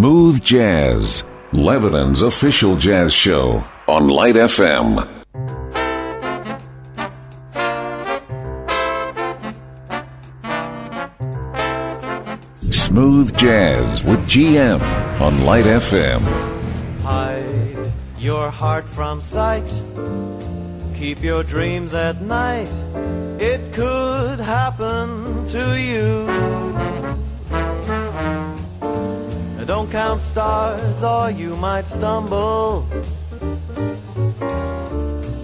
Smooth Jazz, Lebanon's official jazz show on Light FM. Smooth Jazz with GM on Light FM. Hide your heart from sight. Keep your dreams at night. It could happen to you. Count stars or you might stumble.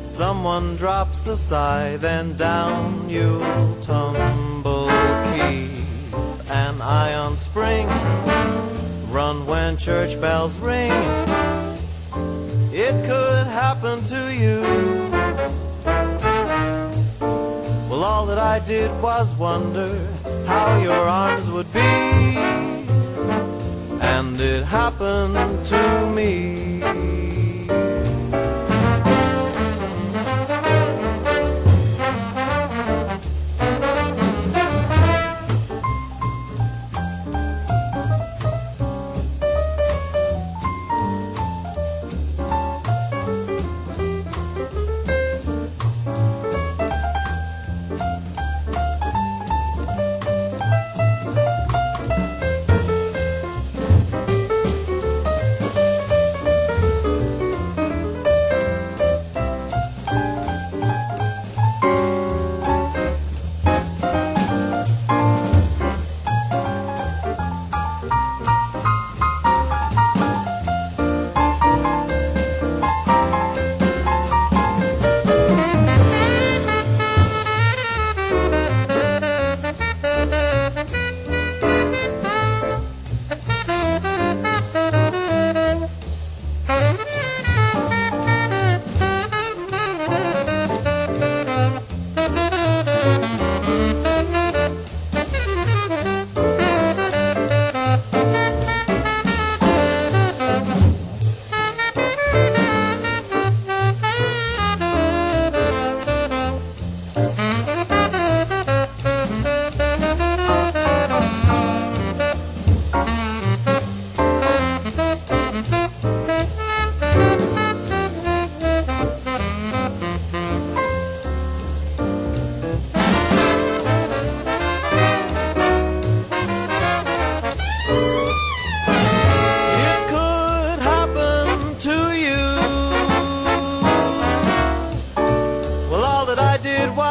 Someone drops a sigh, then down you'll tumble. Keep an eye on spring. Run when church bells ring. It could happen to you. Well, all that I did was wonder how your arms would be. And it happened to me.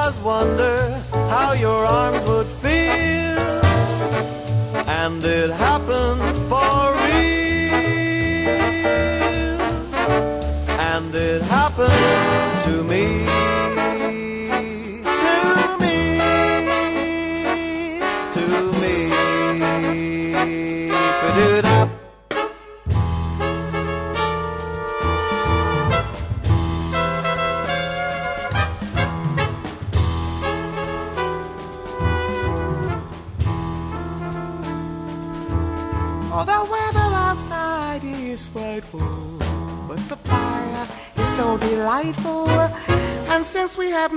does wonder how your arms would feel. And it happened for real. And it happened to me.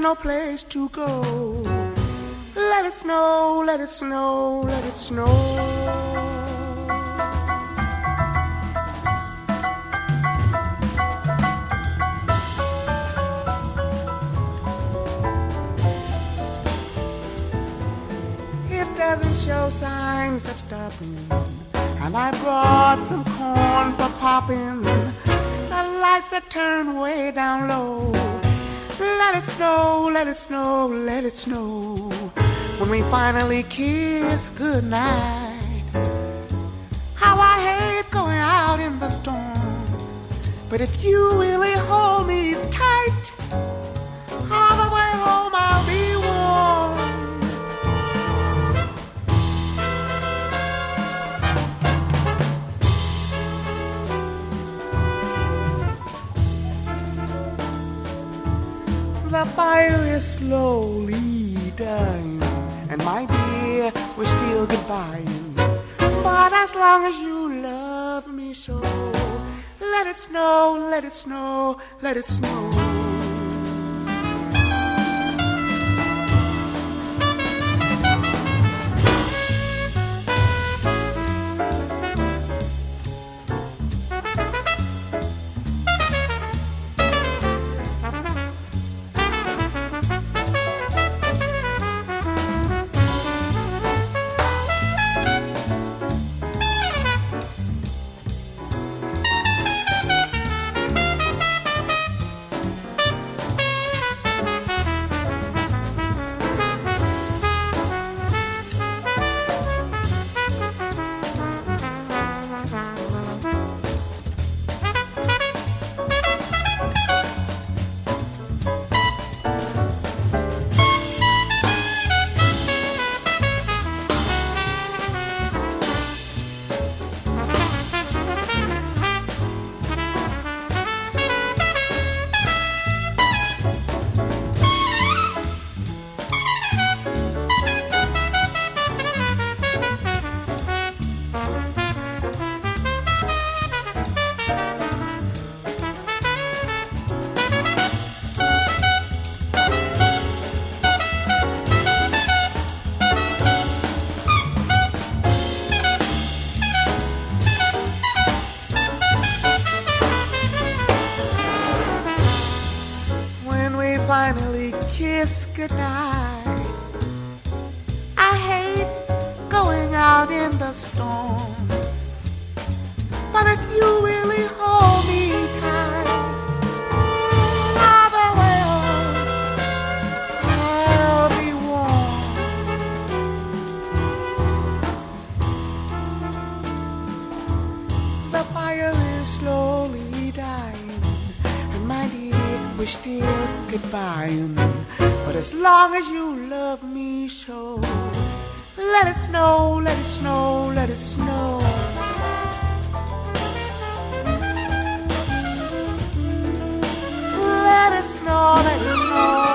No place to go. Let it snow, let it snow, let it snow. It doesn't show signs of stopping. And I brought some corn for popping. Lights are turned way down low. Let it snow, let it snow, let it snow. When we finally kiss goodnight. How I hate going out in the storm. But if you really hold me tight, the fire is slowly dying, and my dear, we're still goodbying. But as long as you love me so, let it snow, let it snow, let it snow. Still goodbying. But as long as you love me so, let it snow, let it snow, let it snow. Let it snow, let it snow.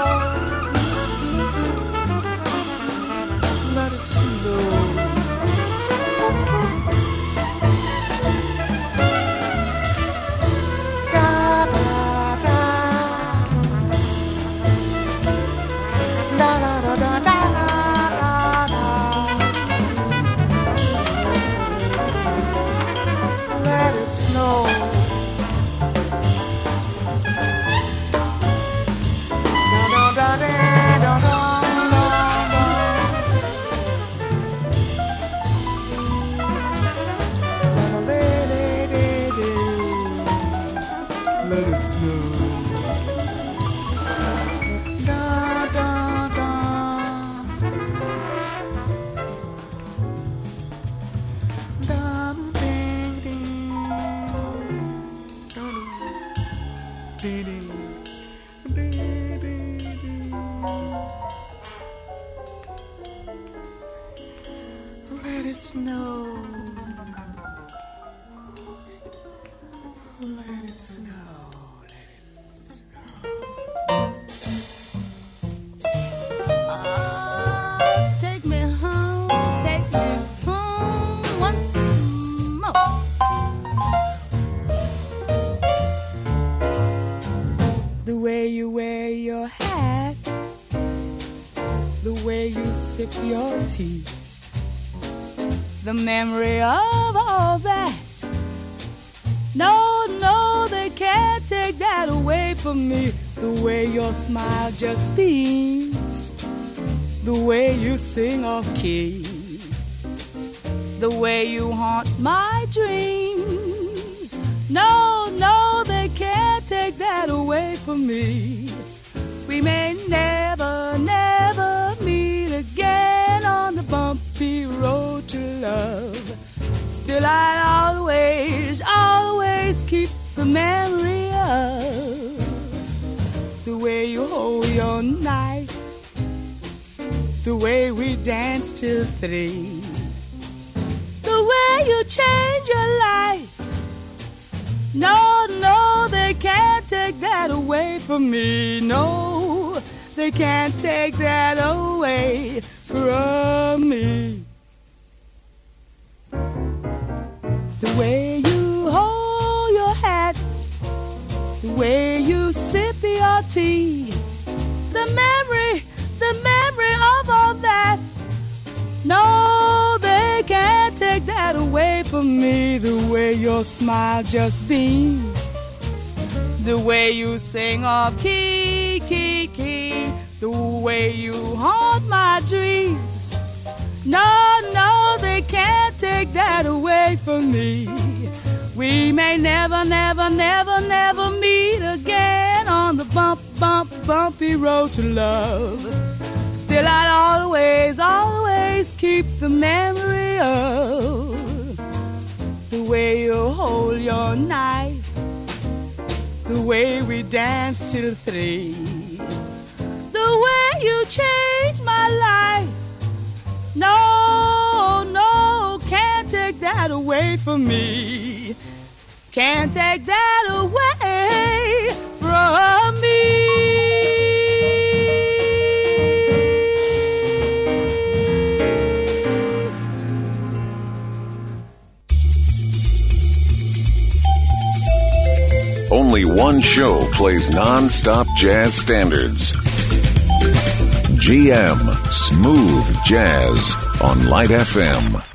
Your tea, the memory of all that. No, no, they can't take that away from me. The way your smile just beams, the way you sing off key, the way you haunt my dreams. No, no, they can't take that away from me. We may never I'll always, always keep the memory of the way you hold your knife, the way we danced till three, the way you change your life. No, no, they can't take that away from me. No, they can't take that away from me. The way you hold your hat, the way you sip your tea, the memory, the memory of all that. No, they can't take that away from me. The way your smile just beams, the way you sing off key, key, key, the way you haunt my dreams. No, no, they can't take that away from me. We may never, never, never, never meet again on the bump, bump, bumpy road to love. Still, I'd always, always keep the memory of the way you hold your knife, the way we danced till three, the way you changed my life. No, no, can't take that away from me. Can't take that away from me. Only one show plays non-stop jazz standards. GM Smooth Jazz on Light FM.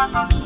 Thank you.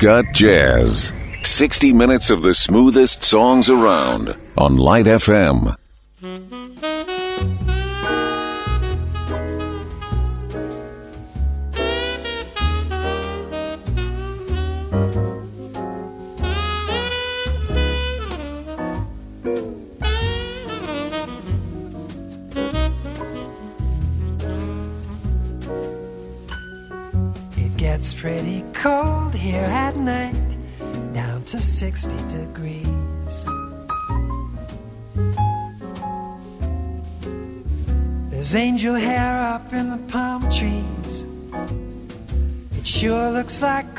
Got jazz. 60 minutes of the smoothest songs around on Light FM.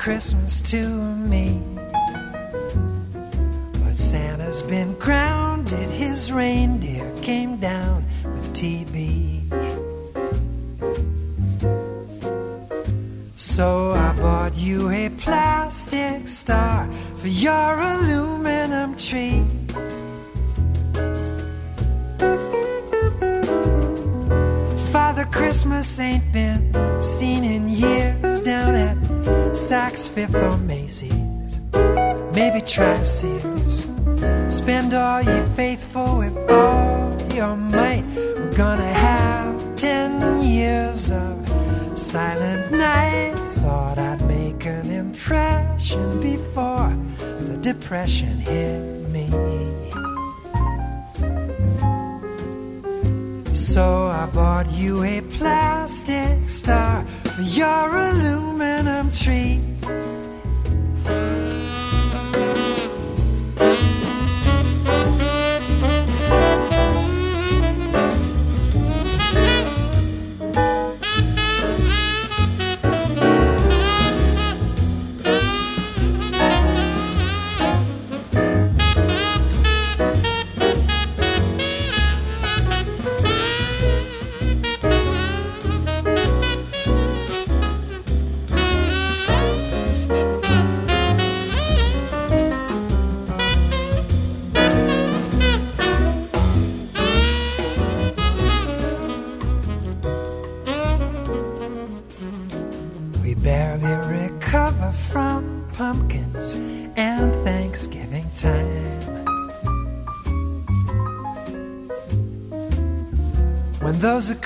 Christmas to Maybe. Spend all ye faithful with all your might. We're gonna have ten years of silent night. Thought I'd make an impression before the depression hit me. So I bought you a plastic star for your aluminum tree.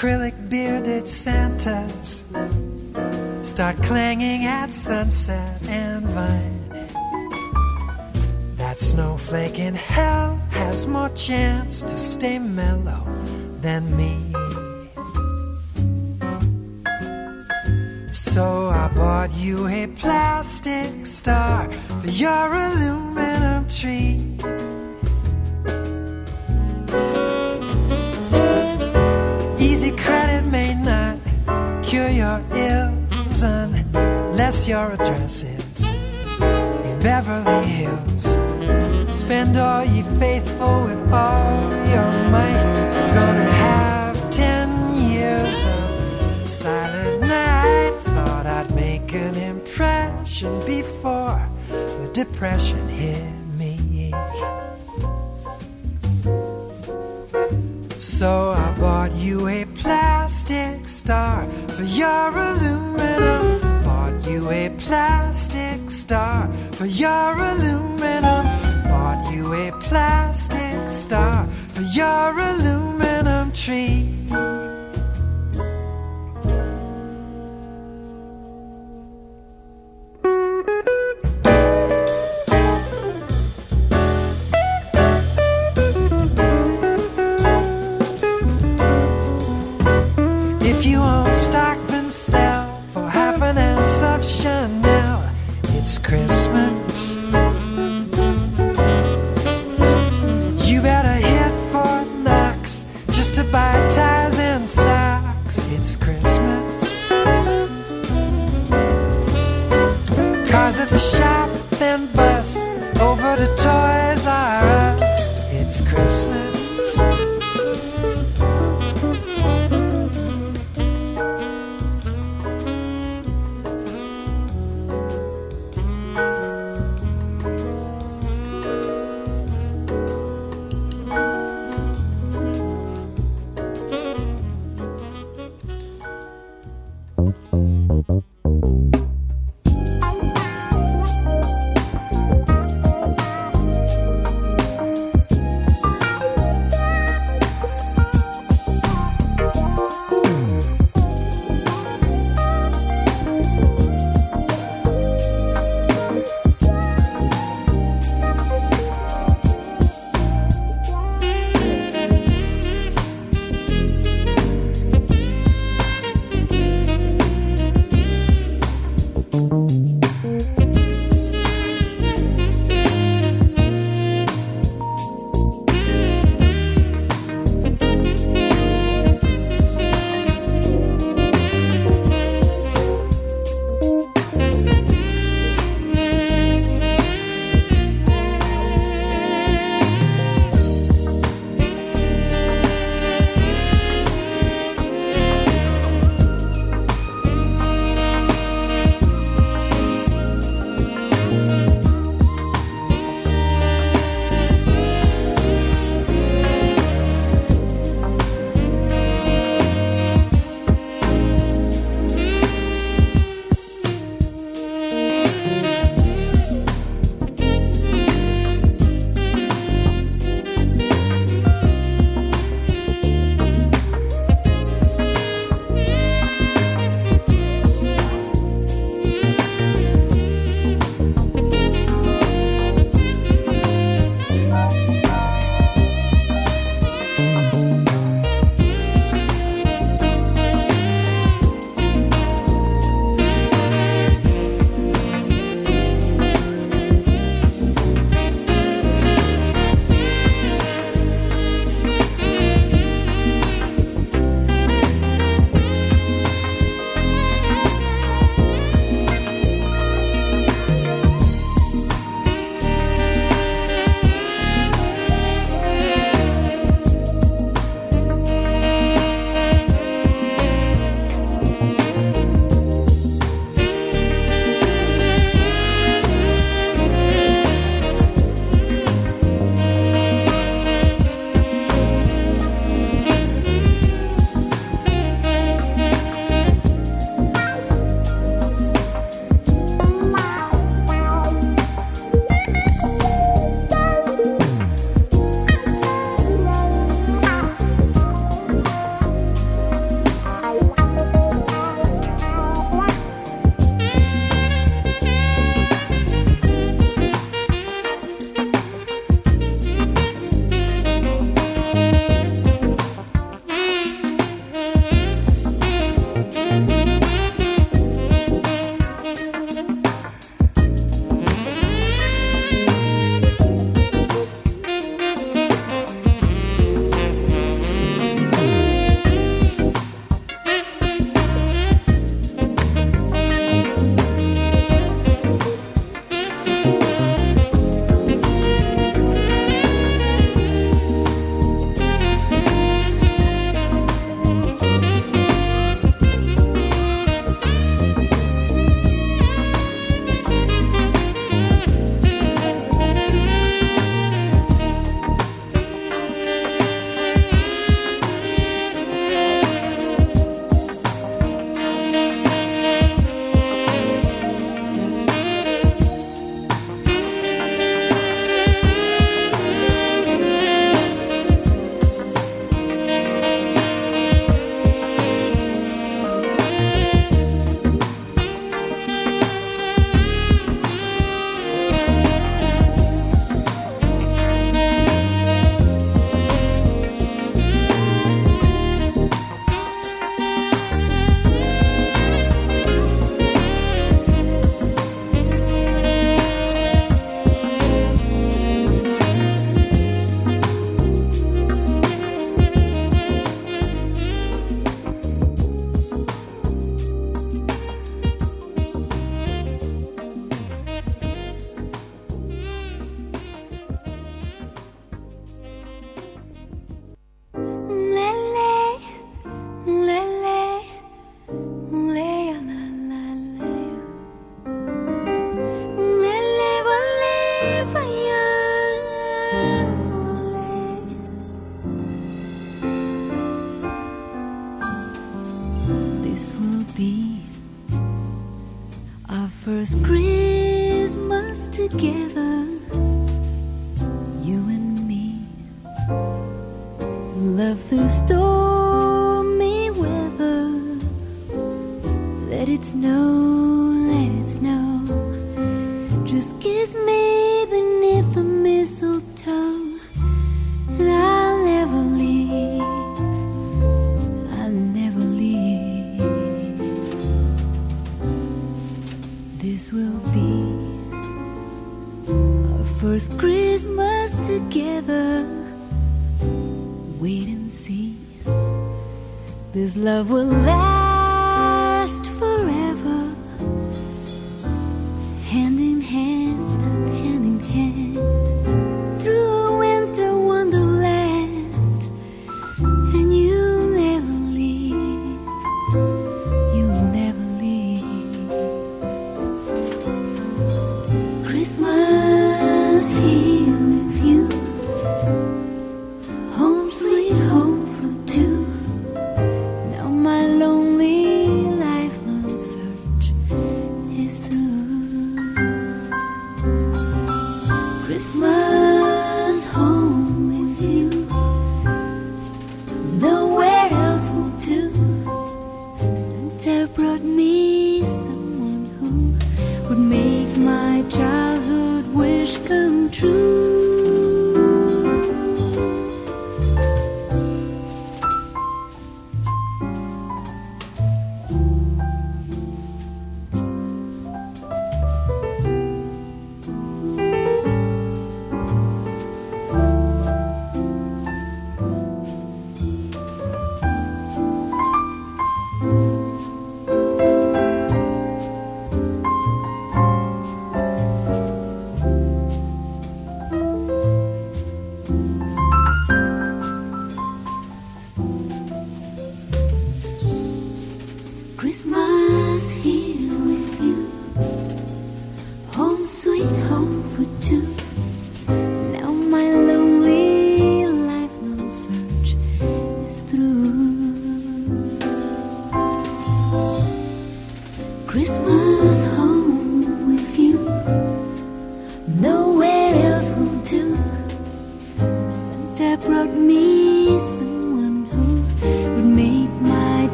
Acrylic bearded Santas start clanging at sunset and vine, that snowflake in hell has more chance to stay mellow than me. Make an impression before the depression hit me. So I bought you a plastic star for your aluminum. Bought you a plastic star for your aluminum. Bought you a plastic star for your aluminum tree.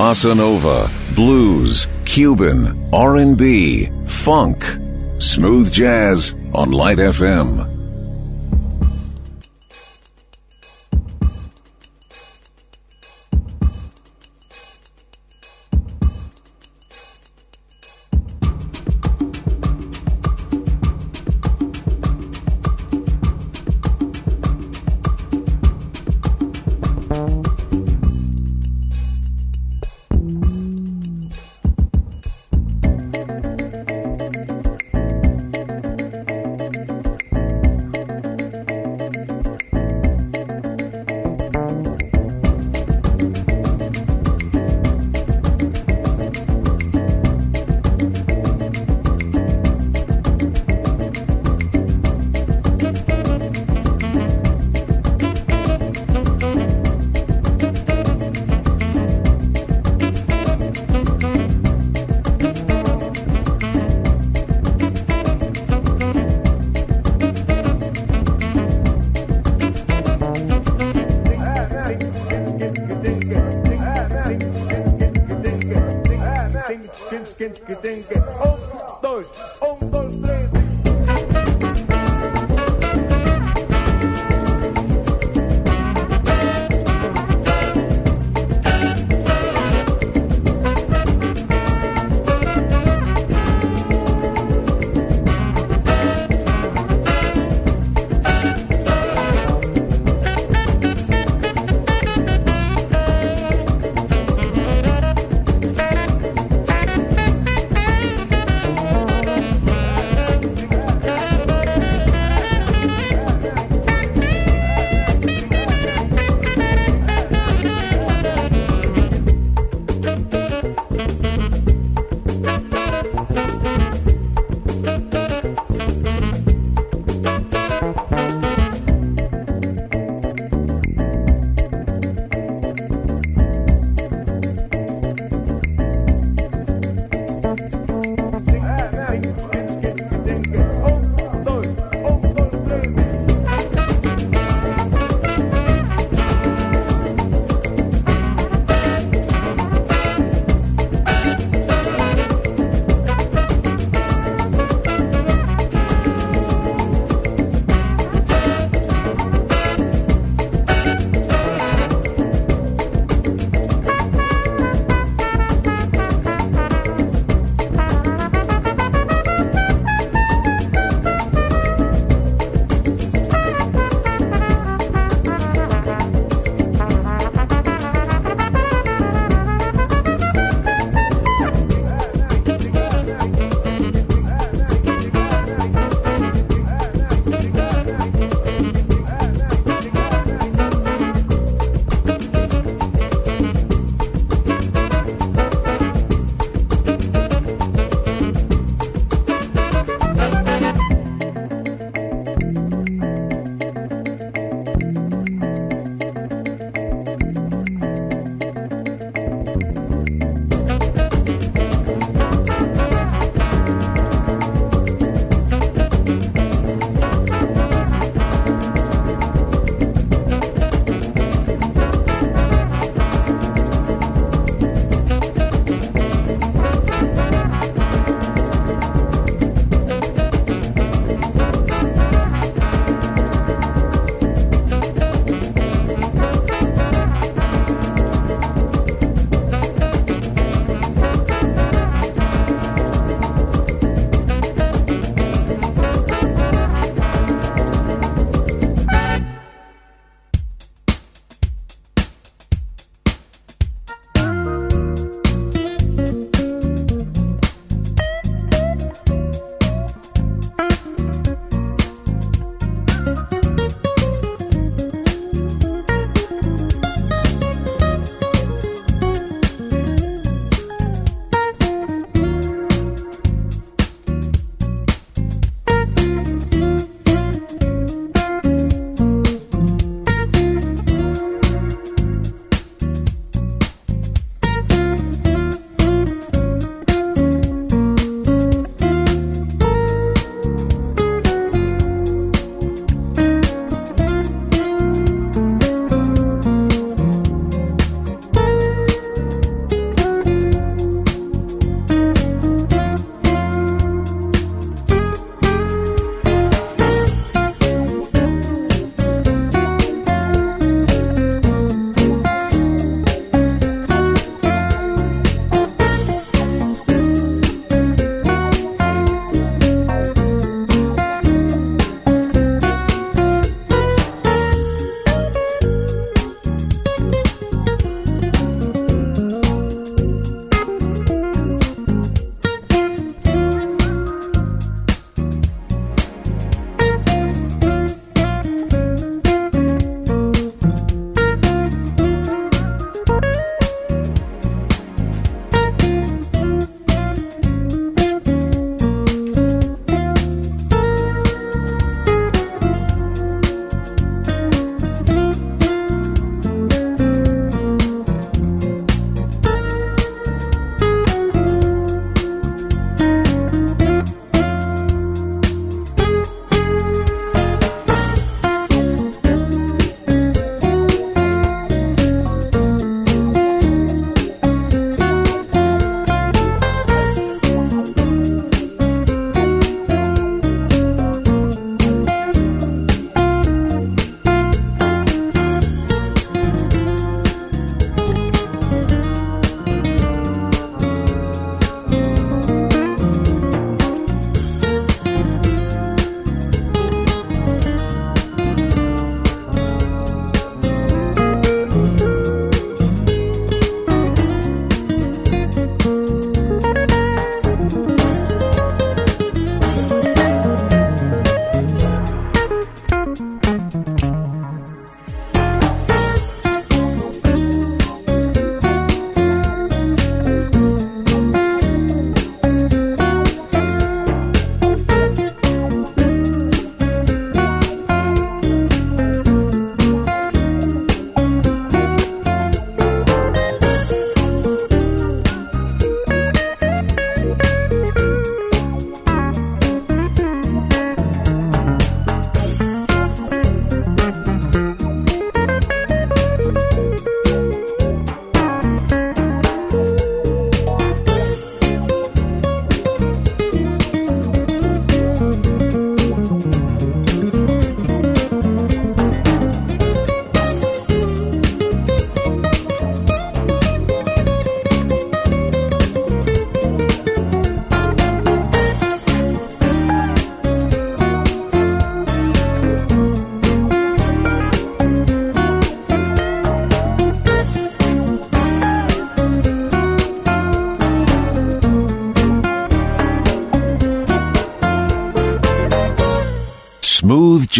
bossa nova, blues, Cuban, R&B, funk, smooth jazz on Light FM.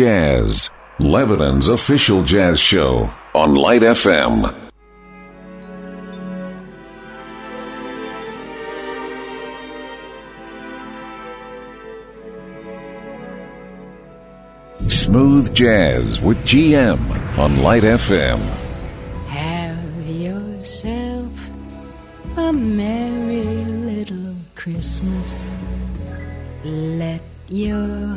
Jazz, Lebanon's official jazz show on Light FM. Smooth Jazz with GM on Light FM. Have yourself a merry little Christmas. Let your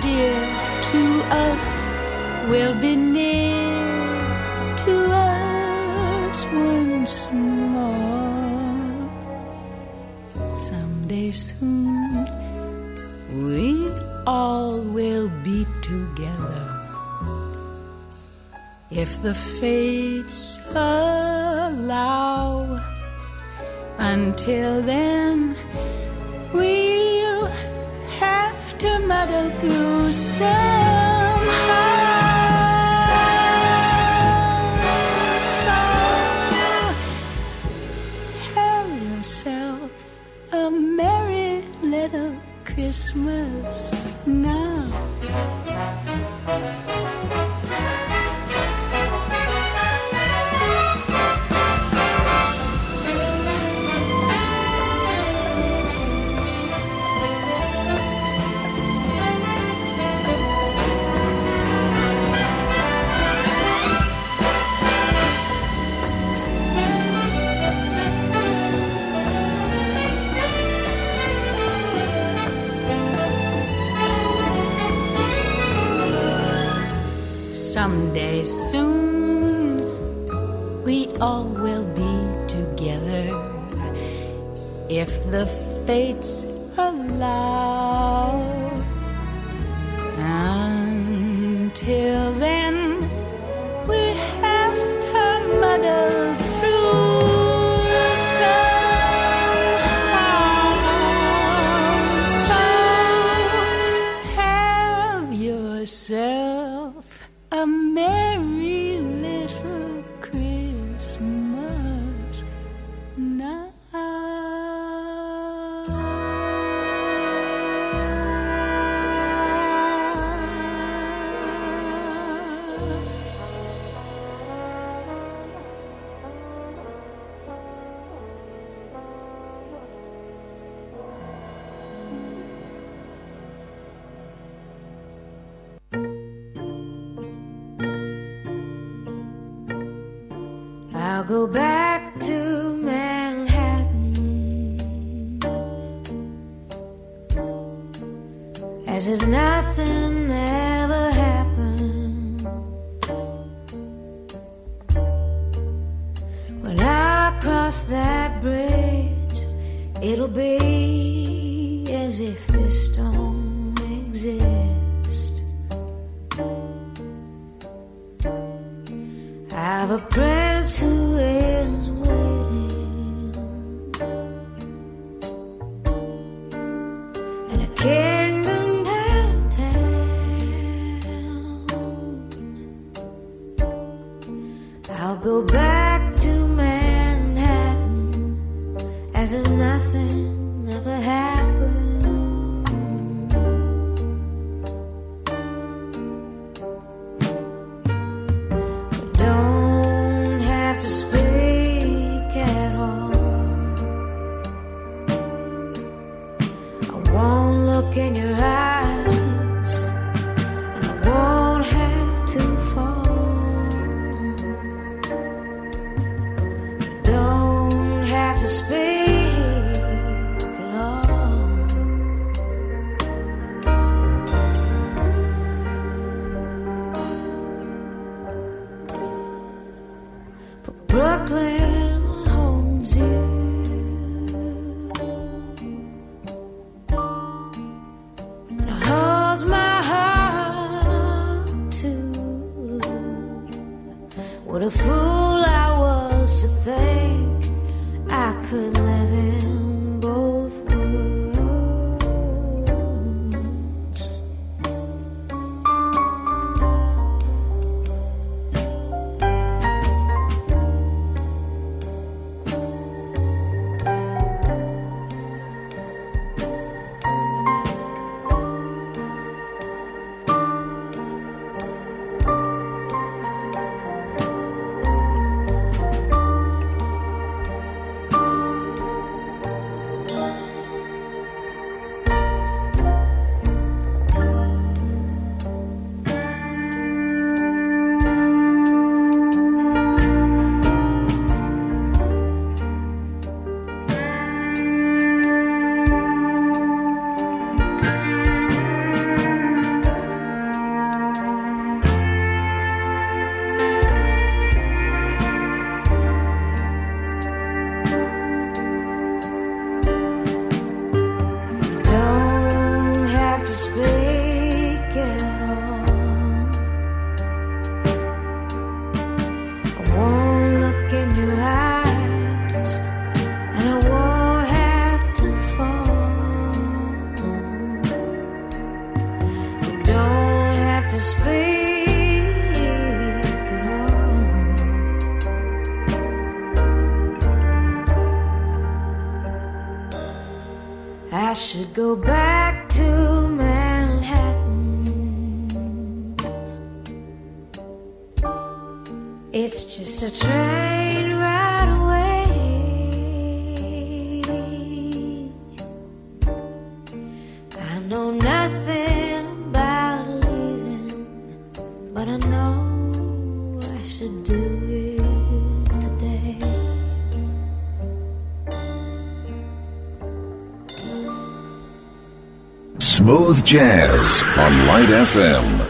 dear to us will be near to us once more. Someday soon, we all will be together if the fates allow. Until then, through somehow. All will be together if the fates allow. Go back Brooklyn holds you. It holds my heart too. What a fool. It's just a train ride away. I know nothing about leaving, but I know I should do it today. Smooth Jazz on Light FM.